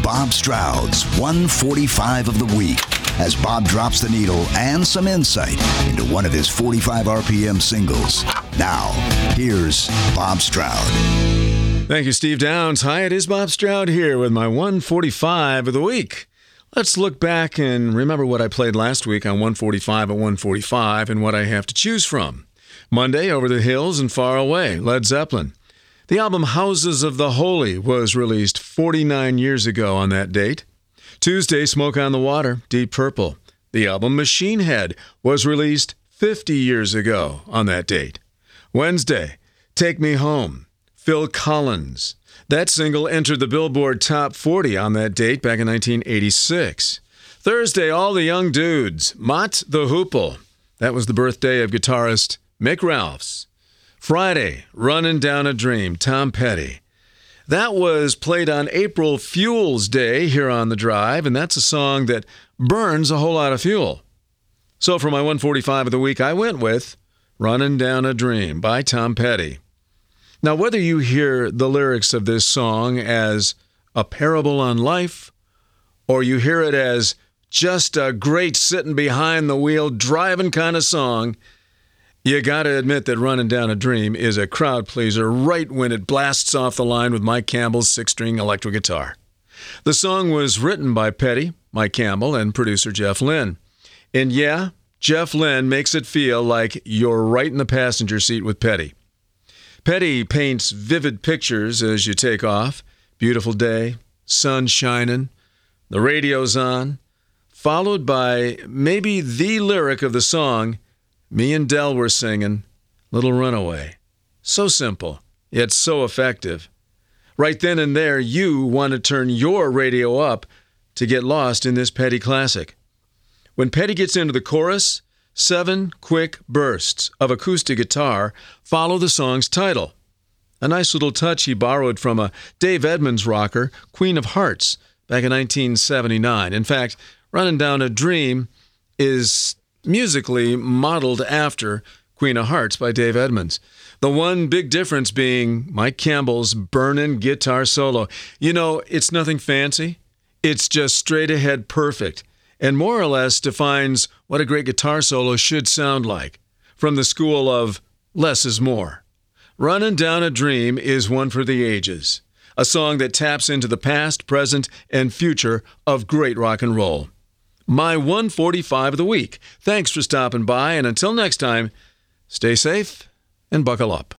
Bob Stroud's 145 of the week as Bob drops the needle and some insight into one of his 45 RPM singles. Now, here's Bob Stroud. Thank you, Steve Downs. Hi, it is Bob Stroud here with my 145 of the week. Let's look back and remember what I played last week on 145 at 145 and what I have to choose from. Monday, Over the Hills and Far Away, Led Zeppelin. The album Houses of the Holy was released 49 years ago on that date. Tuesday, Smoke on the Water, Deep Purple. The album Machine Head was released 50 years ago on that date. Wednesday, Take Me Home, Phil Collins. That single entered the Billboard Top 40 on that date back in 1986. Thursday, All the Young Dudes, Mott the Hoople. That was the birthday of guitarist Mick Ralphs. Friday, Running Down a Dream, Tom Petty. That was played on April Fuels Day here on the drive, and that's a song that burns a whole lot of fuel. So for my 145 of the week, I went with Running Down a Dream by Tom Petty. Now, whether you hear the lyrics of this song as a parable on life, or you hear it as just a great sitting behind the wheel driving kind of song, you got to admit that Running Down a Dream is a crowd pleaser right when it blasts off the line with Mike Campbell's six string electric guitar. The song was written by Petty, Mike Campbell, and producer Jeff Lynne. And yeah, Jeff Lynne makes it feel like you're right in the passenger seat with Petty. Petty paints vivid pictures as you take off beautiful day, sun shining, the radio's on, followed by maybe the lyric of the song me and Del were singing Little Runaway. So simple, yet so effective. Right then and there, you want to turn your radio up to get lost in this Petty classic. When Petty gets into the chorus, seven quick bursts of acoustic guitar follow the song's title. A nice little touch he borrowed from a Dave Edmunds rocker, Queen of Hearts, back in 1979. In fact, Running Down a Dream is musically modeled after Queen of Hearts by Dave Edmunds. The one big difference being Mike Campbell's burning guitar solo. You know, it's nothing fancy, it's just straight ahead perfect, and more or less defines what a great guitar solo should sound like from the school of less is more. Running Down a Dream is one for the ages, a song that taps into the past, present, and future of great rock and roll my 145 of the week. Thanks for stopping by, and until next time, stay safe and buckle up.